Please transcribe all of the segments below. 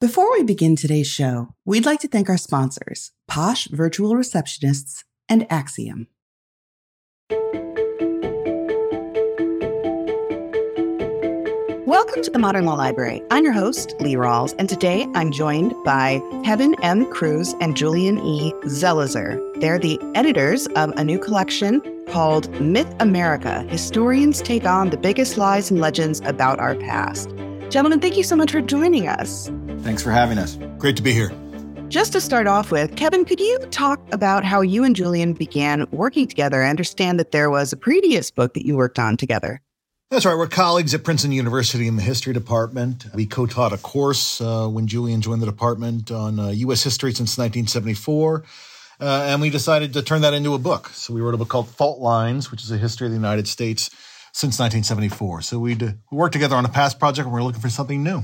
Before we begin today's show, we'd like to thank our sponsors, Posh Virtual Receptionists and Axiom. Welcome to the Modern Law Library. I'm your host, Lee Rawles, and today I'm joined by Kevin M. Kruse and Julian E. Zelizer. They're the editors of a new collection called Myth America Historians Take on the Biggest Lies and Legends About Our Past. Gentlemen, thank you so much for joining us. Thanks for having us. Great to be here. Just to start off with, Kevin, could you talk about how you and Julian began working together? I understand that there was a previous book that you worked on together. That's right. We're colleagues at Princeton University in the history department. We co taught a course uh, when Julian joined the department on uh, U.S. history since 1974. Uh, and we decided to turn that into a book. So we wrote a book called Fault Lines, which is a history of the United States since 1974. So we we worked together on a past project and we're looking for something new.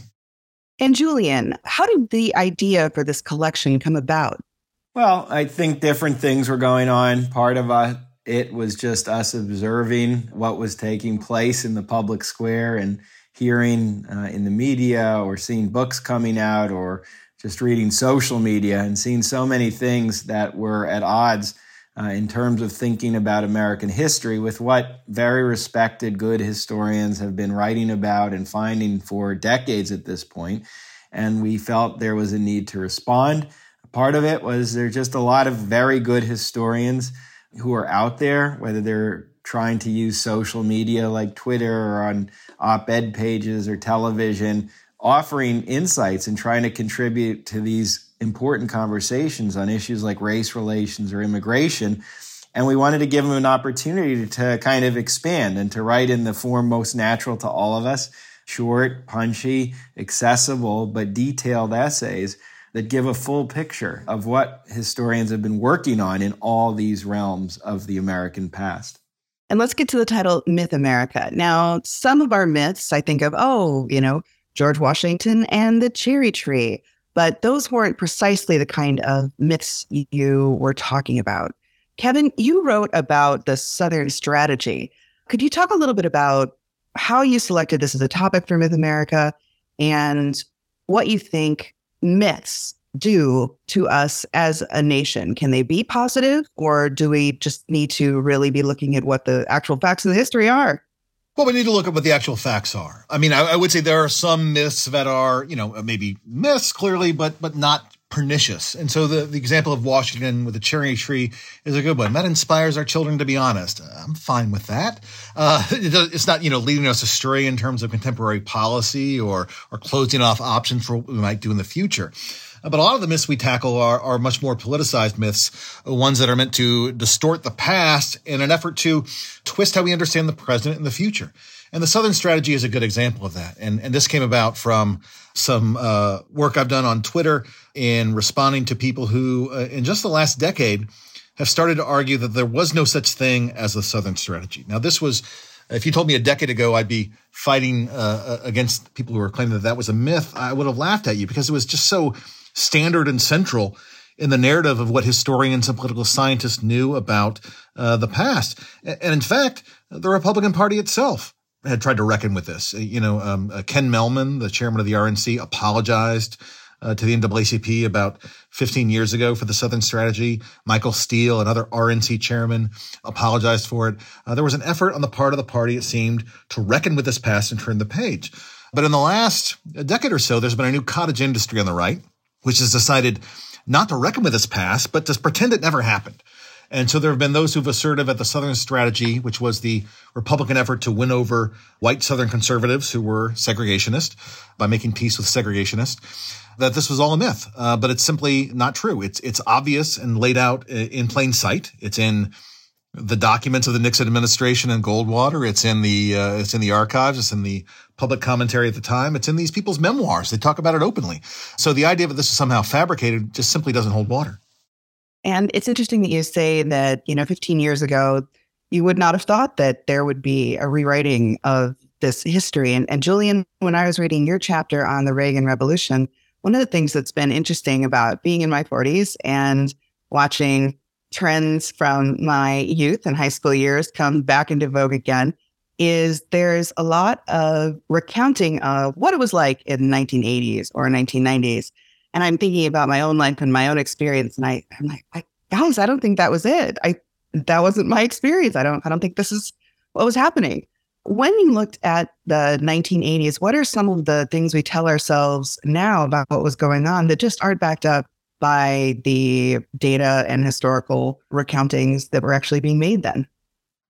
And Julian, how did the idea for this collection come about? Well, I think different things were going on. Part of uh, it was just us observing what was taking place in the public square and hearing uh, in the media or seeing books coming out or just reading social media and seeing so many things that were at odds uh, in terms of thinking about American history with what very respected, good historians have been writing about and finding for decades at this point. And we felt there was a need to respond. Part of it was there's just a lot of very good historians who are out there, whether they're trying to use social media like Twitter or on op ed pages or television, offering insights and trying to contribute to these important conversations on issues like race relations or immigration. And we wanted to give them an opportunity to kind of expand and to write in the form most natural to all of us short, punchy, accessible, but detailed essays that give a full picture of what historians have been working on in all these realms of the American past. And let's get to the title Myth America. Now, some of our myths, I think of, oh, you know, George Washington and the cherry tree, but those weren't precisely the kind of myths you were talking about. Kevin, you wrote about the Southern strategy. Could you talk a little bit about how you selected this as a topic for Myth America and what you think myths do to us as a nation? Can they be positive, or do we just need to really be looking at what the actual facts of the history are? Well, we need to look at what the actual facts are. I mean, I, I would say there are some myths that are, you know, maybe myths clearly, but but not pernicious. And so the, the example of Washington with the cherry tree is a good one. That inspires our children to be honest. I'm fine with that. Uh, it's not, you know, leading us astray in terms of contemporary policy or, or closing off options for what we might do in the future. Uh, but a lot of the myths we tackle are, are much more politicized myths, uh, ones that are meant to distort the past in an effort to twist how we understand the present and the future. And the Southern strategy is a good example of that. And, and this came about from some uh, work I've done on Twitter in responding to people who, uh, in just the last decade, have started to argue that there was no such thing as a Southern strategy. Now, this was, if you told me a decade ago I'd be fighting uh, against people who were claiming that that was a myth, I would have laughed at you because it was just so standard and central in the narrative of what historians and political scientists knew about uh, the past. And in fact, the Republican Party itself had tried to reckon with this. You know, um, uh, Ken Mehlman, the chairman of the RNC, apologized uh, to the NAACP about 15 years ago for the Southern strategy. Michael Steele, another RNC chairman, apologized for it. Uh, there was an effort on the part of the party, it seemed, to reckon with this past and turn the page. But in the last decade or so, there's been a new cottage industry on the right, which has decided not to reckon with its past, but to pretend it never happened. And so there have been those who've asserted that the Southern strategy, which was the Republican effort to win over white Southern conservatives who were segregationist by making peace with segregationists, that this was all a myth. Uh, but it's simply not true. It's it's obvious and laid out in plain sight. It's in the documents of the Nixon administration and Goldwater. It's in the uh, it's in the archives. It's in the public commentary at the time. It's in these people's memoirs. They talk about it openly. So the idea that this is somehow fabricated just simply doesn't hold water. And it's interesting that you say that, you know, 15 years ago, you would not have thought that there would be a rewriting of this history. And, and Julian, when I was reading your chapter on the Reagan Revolution, one of the things that's been interesting about being in my 40s and watching trends from my youth and high school years come back into vogue again is there's a lot of recounting of what it was like in the 1980s or 1990s. And I'm thinking about my own life and my own experience. And I, I'm like, I, guys, I don't think that was it. I that wasn't my experience. I don't I don't think this is what was happening. When you looked at the 1980s, what are some of the things we tell ourselves now about what was going on that just aren't backed up by the data and historical recountings that were actually being made then?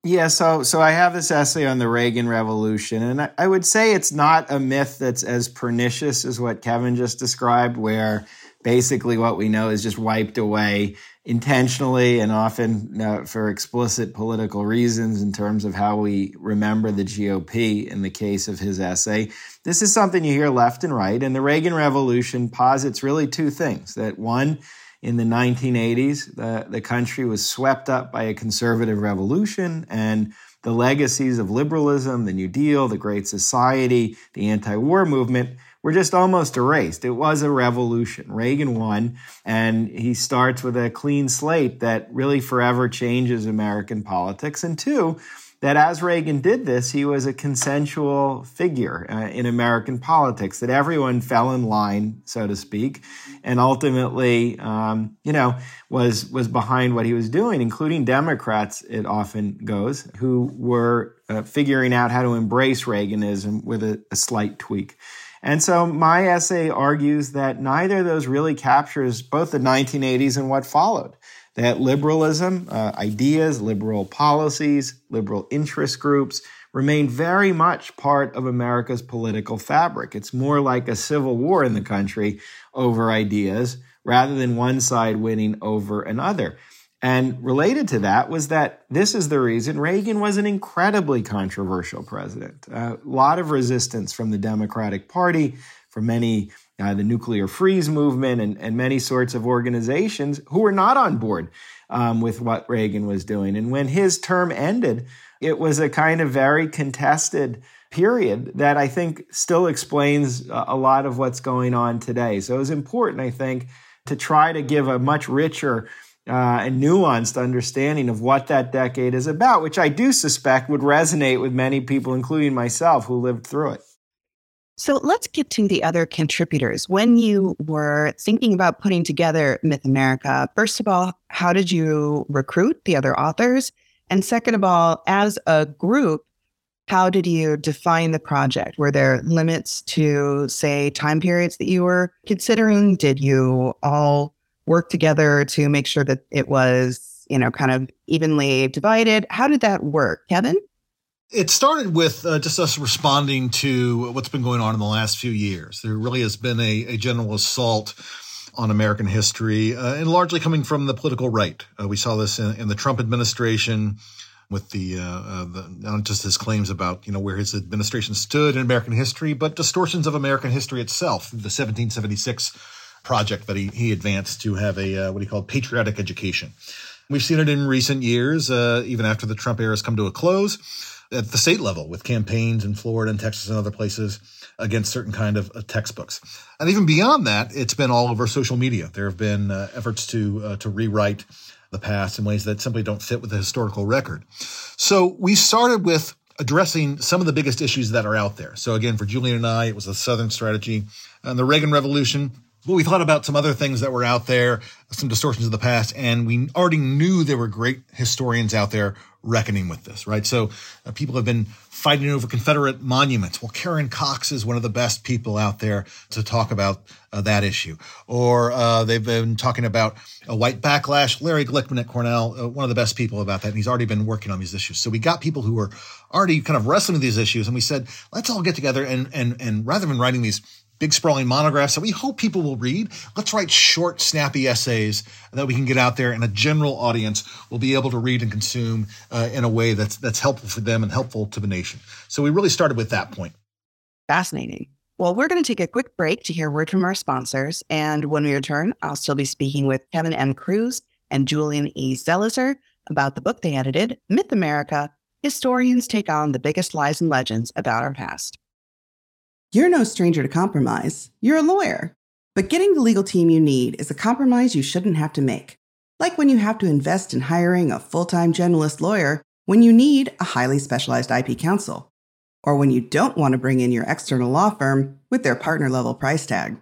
Yeah, so so I have this essay on the Reagan Revolution, and I, I, would say it's not a myth that's as pernicious as what Kevin just described, where basically what we know is just wiped away intentionally and often uh, for explicit political reasons in terms of how we remember the GOP in the case of his essay. This is something you hear left and right, and the Reagan Revolution posits really two things: that one in the 1980s, the, the country was swept up by a conservative revolution and the legacies of liberalism, the New Deal, the Great Society, the anti war movement were just almost erased. It was a revolution. Reagan won, and he starts with a clean slate that really forever changes American politics. And two, that as Reagan did this, he was a consensual figure uh, in American politics, that everyone fell in line, so to speak, and ultimately, um, you know, was, was behind what he was doing, including Democrats, it often goes, who were uh, figuring out how to embrace Reaganism with a, a slight tweak. And so my essay argues that neither of those really captures both the 1980s and what followed that liberalism, uh, ideas, liberal policies, liberal interest groups remain very much part of America's political fabric. It's more like a civil war in the country over ideas rather than one side winning over another. And related to that was that this is the reason Reagan was an incredibly controversial president. A lot of resistance from the Democratic Party, from many uh, the nuclear freeze movement, and, and many sorts of organizations who were not on board um, with what Reagan was doing. And when his term ended, it was a kind of very contested period that I think still explains a lot of what's going on today. So it was important, I think, to try to give a much richer uh, and nuanced understanding of what that decade is about, which I do suspect would resonate with many people, including myself, who lived through it. So let's get to the other contributors. When you were thinking about putting together Myth America, first of all, how did you recruit the other authors? And second of all, as a group, how did you define the project? Were there limits to, say, time periods that you were considering? Did you all work together to make sure that it was, you know, kind of evenly divided? How did that work, Kevin? It started with uh, just us responding to what's been going on in the last few years. There really has been a, a general assault on American history, uh, and largely coming from the political right. Uh, we saw this in, in, the Trump administration with the, uh, uh, the, not just his claims about you know where his administration stood in American history, but distortions of American history itself. The 1776 project that he, he advanced to have a uh, what he called patriotic education. We've seen it in recent years, even after the Trump era has come to a close at the state level with campaigns in Florida and Texas and other places against certain kind of uh, textbooks. And even beyond that, it's been all over social media. There have been uh, efforts to uh, to rewrite the past in ways that simply don't fit with the historical record. So we started with addressing some of the biggest issues that are out there. So again, for Julian and I, it was the Southern strategy and the Reagan Revolution. But we thought about some other things that were out there, some distortions of the past, and we already knew there were great historians out there reckoning with this, right? So uh, people have been fighting over Confederate monuments. Well, Karen Cox is one of the best people out there to talk about uh, that issue. Or uh, they've been talking about a white backlash. Larry Glickman at Cornell, uh, one of the best people about that. And he's already been working on these issues. So we got people who were already kind of wrestling with these issues. And we said, let's all get together and, and, and rather than writing these big sprawling monographs that we hope people will read. Let's write short, snappy essays that we can get out there and a general audience will be able to read and consume uh, in a way that's that's helpful for them and helpful to the nation. So we really started with that point. Fascinating. Well, we're going to take a quick break to hear word from our sponsors. And when we return, I'll still be speaking with Kevin M. Kruse and Julian E. Zelizer about the book they edited, Myth America Historians Take on the Biggest Lies and Legends About Our Past. You're no stranger to compromise. You're a lawyer. But getting the legal team you need is a compromise you shouldn't have to make. Like when you have to invest in hiring a full time generalist lawyer when you need a highly specialized IP counsel, or when you don't want to bring in your external law firm with their partner level price tag.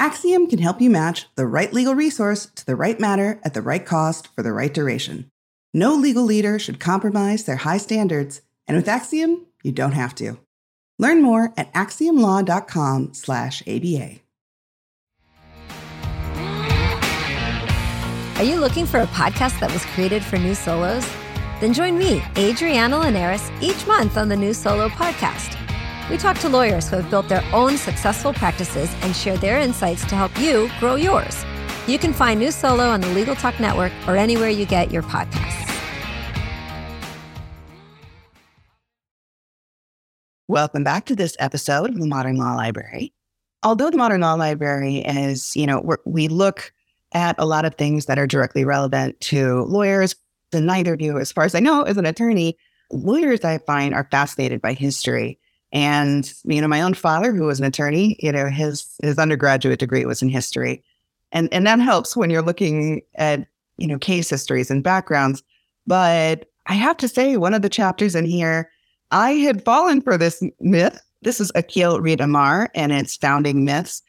Axiom can help you match the right legal resource to the right matter at the right cost for the right duration. No legal leader should compromise their high standards, and with Axiom, you don't have to. Learn more at axiomlaw.com/aba. Are you looking for a podcast that was created for new solos? Then join me, Adriana Linares, each month on the New Solo podcast. We talk to lawyers who have built their own successful practices and share their insights to help you grow yours. You can find New Solo on the Legal Talk Network or anywhere you get your podcasts. Welcome back to this episode of the Modern Law Library. Although the Modern Law Library is, you know, we look at a lot of things that are directly relevant to lawyers. And neither of you, as far as I know, as an attorney, lawyers I find are fascinated by history. And you know, my own father, who was an attorney, you know, his his undergraduate degree was in history, and and that helps when you're looking at you know case histories and backgrounds. But I have to say, one of the chapters in here, I had fallen for this myth. This is Akhil Reed Amar and its founding myths.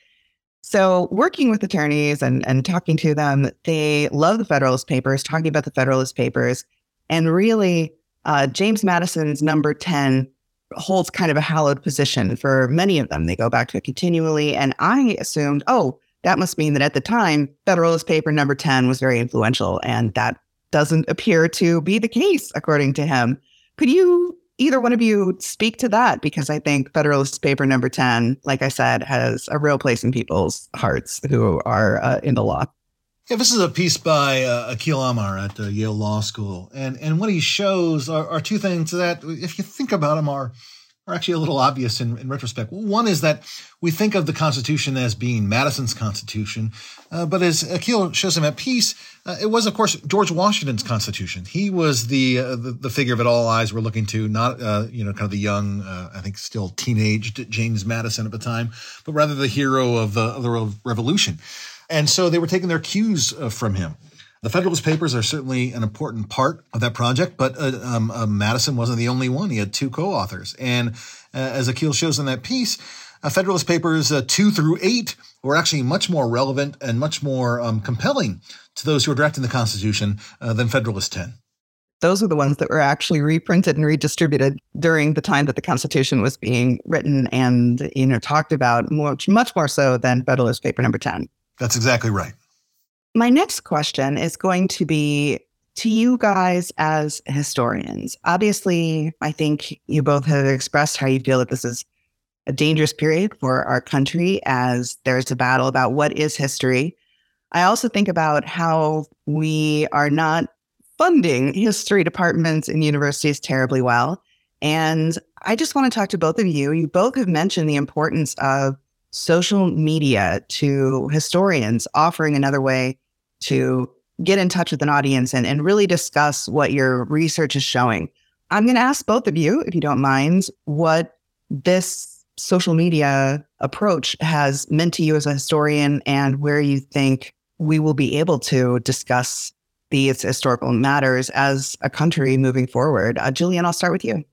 So, working with attorneys and, and talking to them, they love the Federalist Papers, talking about the Federalist Papers. And really, uh, James Madison's number 10 holds kind of a hallowed position for many of them. They go back to it continually. And I assumed, oh, that must mean that at the time, Federalist Paper number 10 was very influential. And that doesn't appear to be the case, according to him. Could you either one of you speak to that because I think Federalist Paper number 10, like I said, has a real place in people's hearts who are uh, in the law. Yeah, this is a piece by uh, Akhil Amar at uh, Yale Law School. And, and what he shows are, are two things that, if you think about them, are are actually a little obvious in, in retrospect. One is that we think of the Constitution as being Madison's Constitution, uh, but as Akhil shows him at peace, uh, it was, of course, George Washington's Constitution. He was the uh, the, the, figure that all eyes were looking to, not uh, you know kind of the young, uh, I think still teenaged James Madison at the time, but rather the hero of the, of the Revolution. And so they were taking their cues uh, from him. The Federalist Papers are certainly an important part of that project, but uh, um, uh, Madison wasn't the only one. He had two co-authors. And uh, as Akhil shows in that piece, uh, Federalist Papers uh, two through eight were actually much more relevant and much more um, compelling to those who were drafting the Constitution uh, than Federalist 10 those are the ones that were actually reprinted and redistributed during the time that the Constitution was being written and you know talked about much much more so than Federalist Paper Number Ten. That's exactly right. My next question is going to be to you guys as historians. Obviously, I think you both have expressed how you feel that this is a dangerous period for our country as there's a battle about what is history. I also think about how we are not funding history departments in universities terribly well. And I just want to talk to both of you. You both have mentioned the importance of social media to historians, offering another way to get in touch with an audience and, and really discuss what your research is showing. I'm going to ask both of you, if you don't mind, what this social media approach has meant to you as a historian and where you think we will be able to discuss these historical matters as a country moving forward. Uh, Julian, I'll start with you.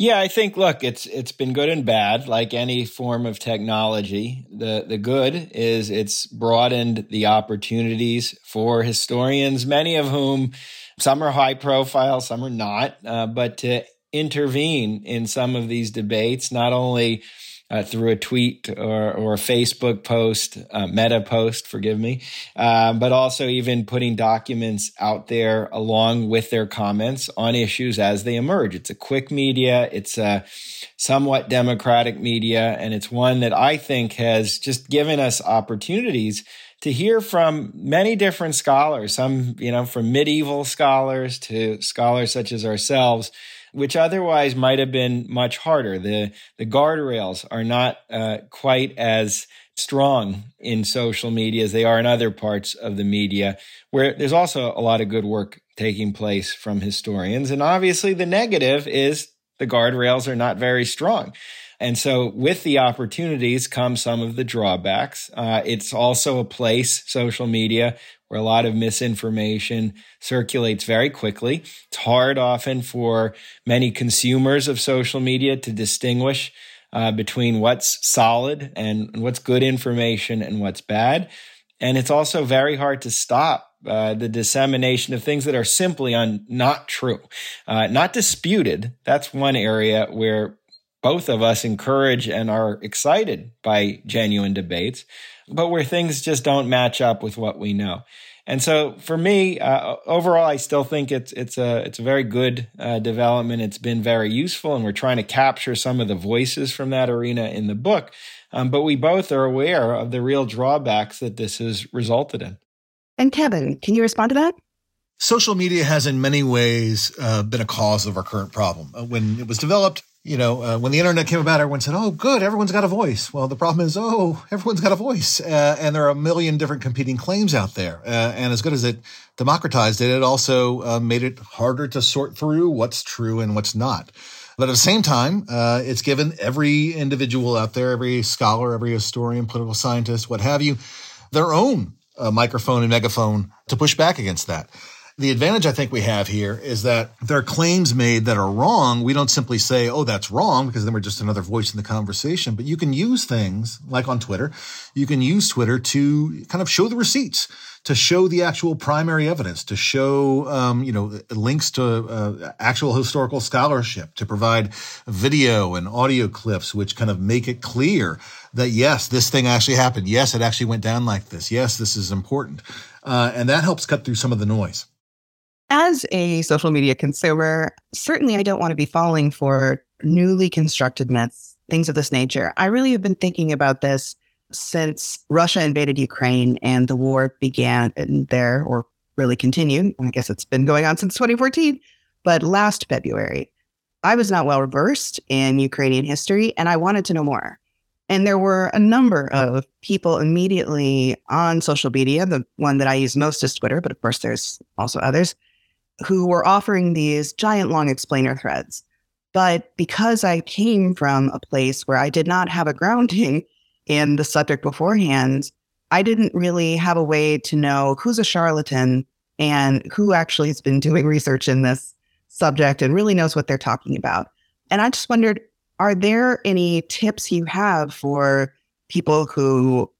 Yeah, I think look, it's it's been good and bad, like any form of technology. The the good is it's broadened the opportunities for historians, many of whom some are high profile, some are not, uh, but to intervene in some of these debates, not only uh, through a tweet or, or a Facebook post, uh, meta post, forgive me, uh, but also even putting documents out there along with their comments on issues as they emerge. It's a quick media, it's a somewhat democratic media, and it's one that I think has just given us opportunities to hear from many different scholars, some, you know, from medieval scholars to scholars such as ourselves which otherwise might have been much harder. The, the guardrails are not uh, quite as strong in social media as they are in other parts of the media, where there's also a lot of good work taking place from historians. And obviously, the negative is the guardrails are not very strong. And so, with the opportunities come some of the drawbacks. Uh, it's also a place, social media, where a lot of misinformation circulates very quickly. It's hard often for many consumers of social media to distinguish uh, between what's solid and what's good information and what's bad. And it's also very hard to stop uh, the dissemination of things that are simply un- not true, uh, not disputed. That's one area where both of us encourage and are excited by genuine debates, but where things just don't match up with what we know. And so, for me, uh, overall, I still think it's it's a it's a very good uh, development. It's been very useful, and we're trying to capture some of the voices from that arena in the book. Um, but we both are aware of the real drawbacks that this has resulted in. And Kevin, can you respond to that? Social media has, in many ways, uh, been a cause of our current problem. Uh, when it was developed, you know, uh, when the internet came about, everyone said, "Oh, good, everyone's got a voice." Well, the problem is, oh, everyone's got a voice, uh, and there are a million different competing claims out there. Uh, and as good as it democratized it, it also uh, made it harder to sort through what's true and what's not. But at the same time, uh, it's given every individual out there, every scholar, every historian, political scientist, what have you, their own uh, microphone and megaphone to push back against that. The advantage I think we have here is that there are claims made that are wrong. We don't simply say, oh, that's wrong, because then we're just another voice in the conversation. But you can use things like on Twitter, you can use Twitter to kind of show the receipts to show the actual primary evidence, to show, um, you know, links to uh, actual historical scholarship, to provide video and audio clips, which kind of make it clear that yes, this thing actually happened. Yes, it actually went down like this. Yes, this is important. Uh, and that helps cut through some of the noise. As a social media consumer, certainly I don't want to be falling for newly constructed myths, things of this nature. I really have been thinking about this since Russia invaded Ukraine and the war began there or really continued. I guess it's been going on since 2014, but last February, I was not well versed in Ukrainian history and I wanted to know more. And there were a number of people immediately on social media. The one that I use most is Twitter, but of course, there's also others who were offering these giant long explainer threads. But because I came from a place where I did not have a grounding in the subject beforehand, I didn't really have a way to know who's a charlatan and who actually has been doing research in this subject and really knows what they're talking about. And I just wondered are there any tips you have for people who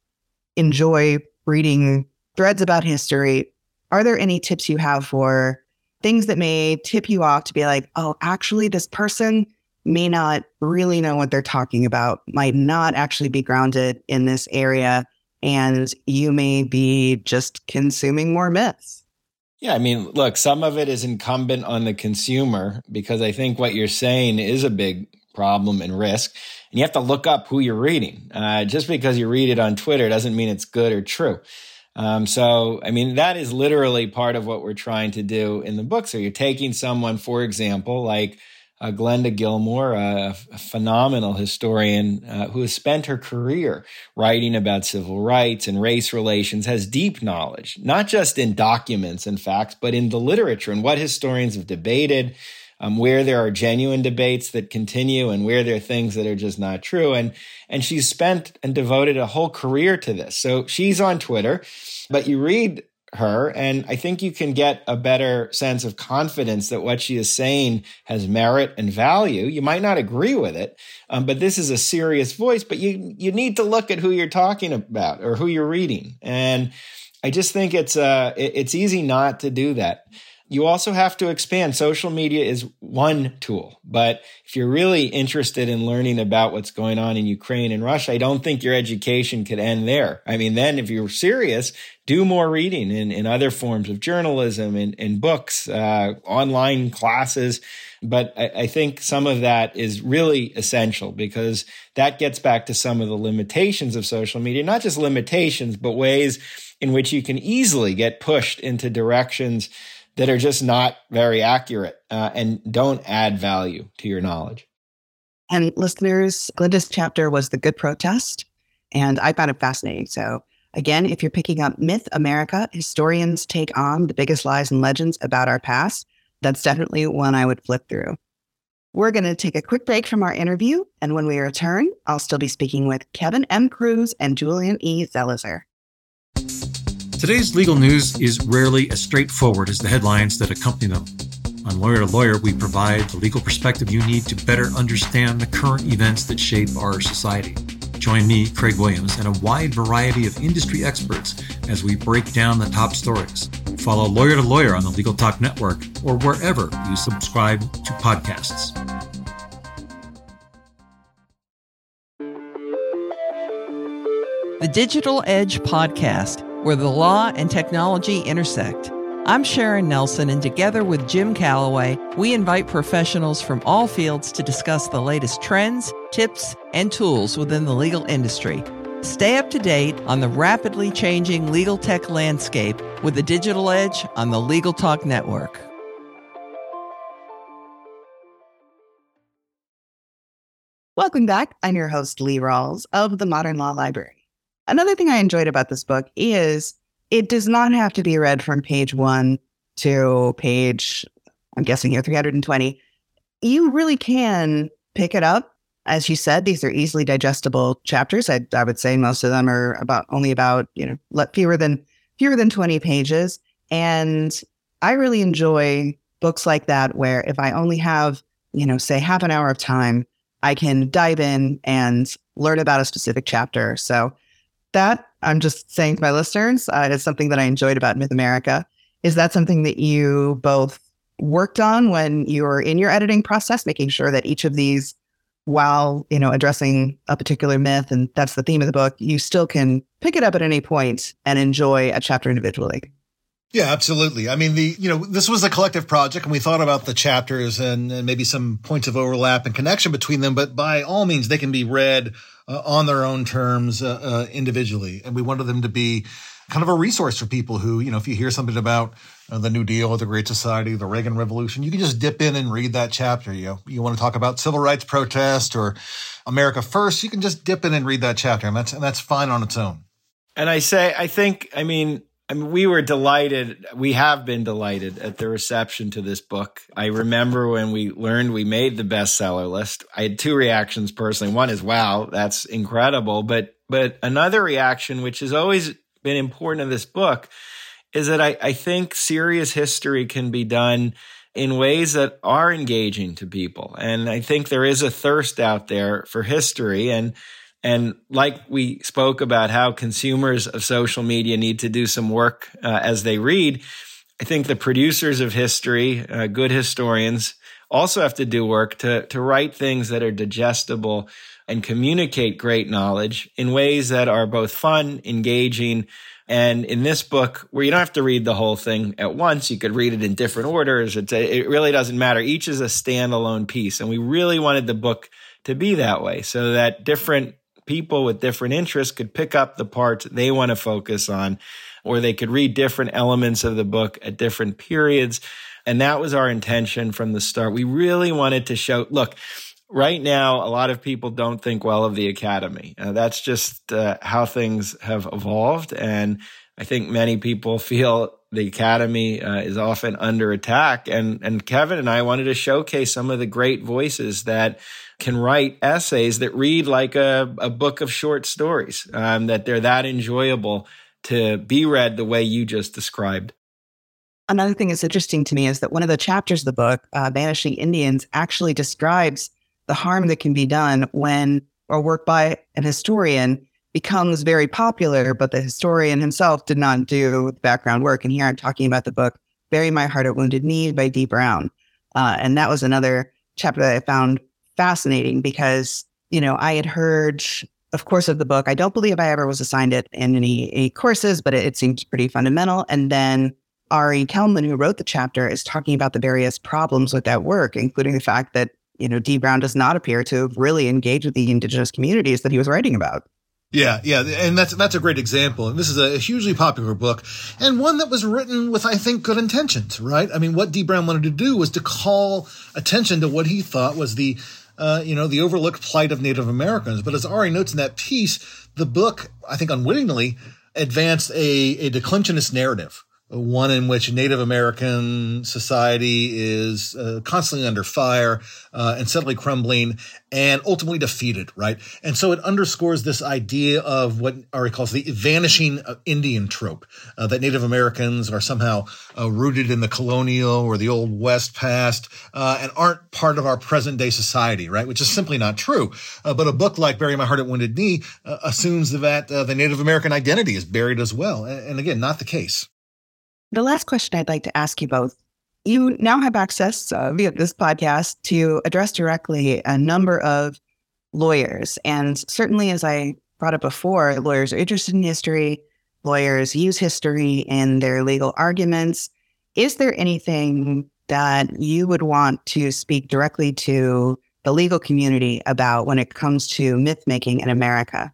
enjoy reading threads about history? Are there any tips you have for things that may tip you off to be like, oh, actually, this person may not really know what they're talking about, might not actually be grounded in this area, and you may be just consuming more myths. Yeah, I mean, look, some of it is incumbent on the consumer because I think what you're saying is a big problem and risk. And you have to look up who you're reading. Uh, just because you read it on Twitter doesn't mean it's good or true. Um, so, I mean, that is literally part of what we're trying to do in the book. So, you're taking someone, for example, like uh, Glenda Gilmore, a, a phenomenal historian uh, who has spent her career writing about civil rights and race relations, has deep knowledge, not just in documents and facts, but in the literature and what historians have debated, um, where there are genuine debates that continue and where there are things that are just not true. And, and she's spent and devoted a whole career to this. So she's on Twitter, but you read her. And I think you can get a better sense of confidence that what she is saying has merit and value. You might not agree with it, um, but this is a serious voice, but you, you need to look at who you're talking about or who you're reading. And I just think it's, uh, it's easy not to do that. You also have to expand. Social media is one tool, but if you're really interested in learning about what's going on in Ukraine and Russia, I don't think your education could end there. I mean, then if you're serious, do more reading in, in other forms of journalism, in, in books, uh, online classes. But I, I think some of that is really essential because that gets back to some of the limitations of social media, not just limitations, but ways in which you can easily get pushed into directions that are just not very accurate uh, and don't add value to your knowledge. And listeners, Glenda's chapter was The Good Protest, and I found it fascinating. So, again, if you're picking up Myth America, historians take on the biggest lies and legends about our past, that's definitely one I would flip through. We're going to take a quick break from our interview. And when we return, I'll still be speaking with Kevin M. Kruse and Julian E. Zelizer. Today's legal news is rarely as straightforward as the headlines that accompany them. On Lawyer to Lawyer, we provide the legal perspective you need to better understand the current events that shape our society. Join me, Craig Williams, and a wide variety of industry experts as we break down the top stories. Follow Lawyer to Lawyer on the Legal Talk Network or wherever you subscribe to podcasts. The Digital Edge Podcast, where the law and technology intersect. I'm Sharon Nelson, and together with Jim Calloway, we invite professionals from all fields to discuss the latest trends, tips, and tools within the legal industry. Stay up to date on the rapidly changing legal tech landscape with the Digital Edge on the Legal Talk Network. Welcome back. I'm your host, Lee Rawles of the Modern Law Library. Another thing I enjoyed about this book is it does not have to be read from page one to page, I'm guessing here, 320. You really can pick it up. As you said, these are easily digestible chapters. I, I would say most of them are about only about, you know, let fewer than fewer than 20 pages. And I really enjoy books like that where if I only have, you know, say half an hour of time, I can dive in and learn about a specific chapter. So that I'm just saying to my listeners, uh, it's something that I enjoyed about Myth America. Is that something that you both worked on when you were in your editing process, making sure that each of these, while you know addressing a particular myth and that's the theme of the book, you still can pick it up at any point and enjoy a chapter individually? Yeah, absolutely. I mean, the, you know, this was a collective project and we thought about the chapters and, and maybe some points of overlap and connection between them, but by all means, they can be read uh, on their own terms, uh, uh, individually. And we wanted them to be kind of a resource for people who, you know, if you hear something about uh, the New Deal the Great Society, the Reagan Revolution, you can just dip in and read that chapter. You know, you want to talk about civil rights protest or America First, you can just dip in and read that chapter, and that's and that's fine on its own. And I say, I think, I mean, I mean, we were delighted. We have been delighted at the reception to this book. I remember when we learned we made the bestseller list. I had two reactions personally. One is, "Wow, that's incredible," but but another reaction, which has always been important in this book, is that I, I think serious history can be done in ways that are engaging to people, and I think there is a thirst out there for history and and like we spoke about how consumers of social media need to do some work uh, as they read, I think the producers of history, uh, good historians, also have to do work to, to write things that are digestible and communicate great knowledge in ways that are both fun, engaging, and in this book, where you don't have to read the whole thing at once, you could read it in different orders. It's a, it really doesn't matter. Each is a standalone piece. And we really wanted the book to be that way so that different people with different interests could pick up the parts they want to focus on, or they could read different elements of the book at different periods. And that was our intention from the start. We really wanted to show, look, right now, a lot of people don't think well of the academy. Uh, that's just uh, how things have evolved. And I think many people feel the academy uh, is often under attack. And, and Kevin and I wanted to showcase some of the great voices that can write essays that read like a, a book of short stories, um, that they're that enjoyable to be read the way you just described. Another thing that's interesting to me is that one of the chapters of the book, uh, Vanishing Indians, actually describes the harm that can be done when a work by an historian becomes very popular, but the historian himself did not do the background work. And here I'm talking about the book, Bury My Heart at Wounded Knee by Dee Brown. Uh, and that was another chapter that I found fascinating because, you know, I had heard, of course, of the book. I don't believe I ever was assigned it in any, any courses, but it, it seems pretty fundamental. And then Ari Kelman, who wrote the chapter, is talking about the various problems with that work, including the fact that, you know, Dee Brown does not appear to have really engage with the indigenous communities that he was writing about. Yeah, yeah, and that's that's a great example. And this is a hugely popular book, and one that was written with, I think, good intentions. Right? I mean, what Dee Brown wanted to do was to call attention to what he thought was the uh, you know, the overlooked plight of Native Americans. But as Ari notes in that piece, the book, I think unwittingly, advanced a, a declensionist narrative one in which Native American society is uh, constantly under fire uh, and suddenly crumbling and ultimately defeated, right? And so it underscores this idea of what Ari calls the vanishing Indian trope, uh, that Native Americans are somehow uh, rooted in the colonial or the old West past uh, and aren't part of our present day society, right? Which is simply not true. Uh, but a book like Bury My Heart at Wounded Knee assumes that the Native American identity is buried as well. and again, not the case. The last question I'd like to ask you both you now have access uh, via this podcast to address directly a number of lawyers. And certainly, as I brought up before, lawyers are interested in history, lawyers use history in their legal arguments. Is there anything that you would want to speak directly to the legal community about when it comes to myth making in America?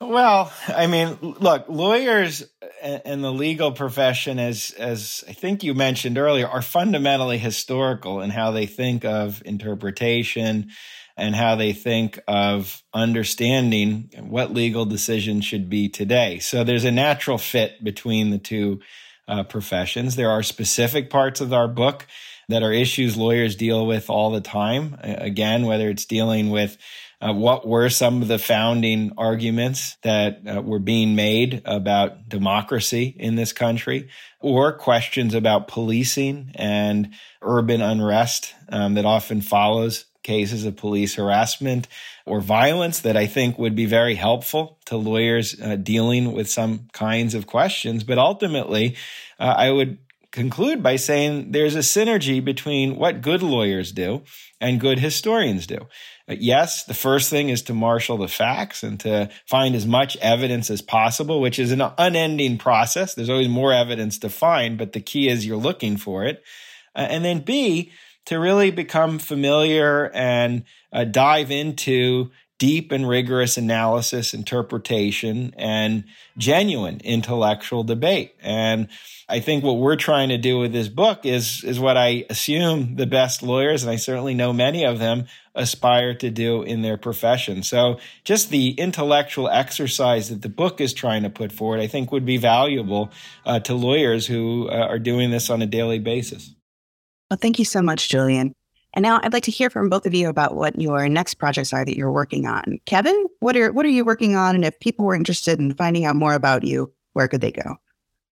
Well, I mean, look, lawyers and the legal profession, as as I think you mentioned earlier, are fundamentally historical in how they think of interpretation and how they think of understanding what legal decisions should be today. So there's a natural fit between the two uh, professions. There are specific parts of our book that are issues lawyers deal with all the time. Again, whether it's dealing with uh, what were some of the founding arguments that uh, were being made about democracy in this country, or questions about policing and urban unrest um, that often follows cases of police harassment or violence that I think would be very helpful to lawyers uh, dealing with some kinds of questions. But ultimately, uh, I would conclude by saying there's a synergy between what good lawyers do and good historians do. Uh, yes, the first thing is to marshal the facts and to find as much evidence as possible, which is an unending process. There's always more evidence to find, but the key is you're looking for it. Uh, and then B, to really become familiar and uh, dive into deep and rigorous analysis, interpretation, and genuine intellectual debate. And I think what we're trying to do with this book is is what I assume the best lawyers, and I certainly know many of them, aspire to do in their profession. So just the intellectual exercise that the book is trying to put forward, I think would be valuable uh, to lawyers who uh, are doing this on a daily basis. Well, thank you so much, Julian. And now I'd like to hear from both of you about what your next projects are that you're working on. Kevin, what are what are you working on? And if people were interested in finding out more about you, where could they go?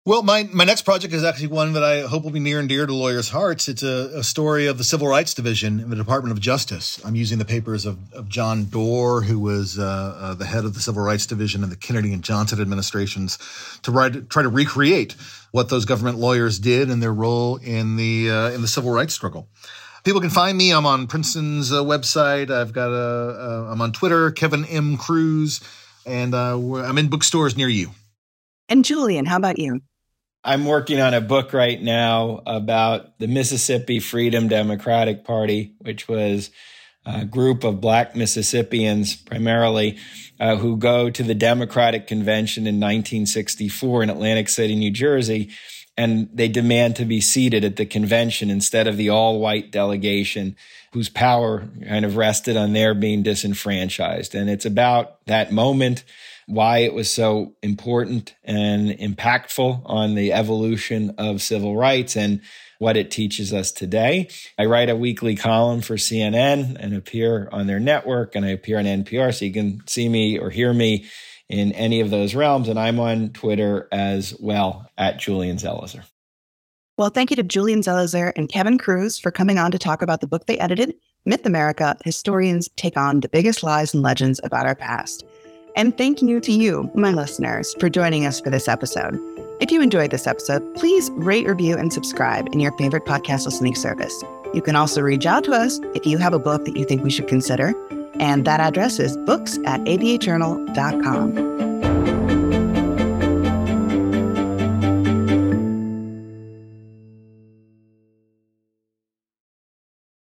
Well, my, my next project is actually one that I hope will be near and dear to lawyers' hearts. It's a, a story of the Civil Rights Division in the Department of Justice. I'm using the papers of, of John Doar, who was uh, uh, the head of the Civil Rights Division in the Kennedy and Johnson administrations, to write, try to recreate what those government lawyers did and their role in the uh, in the civil rights struggle. People can find me. I'm on Princeton's uh, website. I've got a. am on Twitter, Kevin M Kruse, and uh, I'm in bookstores near you. And Julian, how about you? I'm working on a book right now about the Mississippi Freedom Democratic Party, which was a group of black Mississippians primarily uh, who go to the Democratic Convention in 1964 in Atlantic City, New Jersey, and they demand to be seated at the convention instead of the all white delegation whose power kind of rested on their being disenfranchised. And it's about that moment why it was so important and impactful on the evolution of civil rights and what it teaches us today. I write a weekly column for CNN and appear on their network, and I appear on NPR, so you can see me or hear me in any of those realms. And I'm on Twitter as well at Julian Zelizer. Well, thank you to Julian Zelizer and Kevin Kruse for coming on to talk about the book they edited, Myth America Historians Take on the Biggest Lies and Legends About Our Past. And thank you to you, my listeners, for joining us for this episode. If you enjoyed this episode, please rate, review, and subscribe in your favorite podcast listening service. You can also reach out to us if you have a book that you think we should consider. And that address is books at abajournal.com.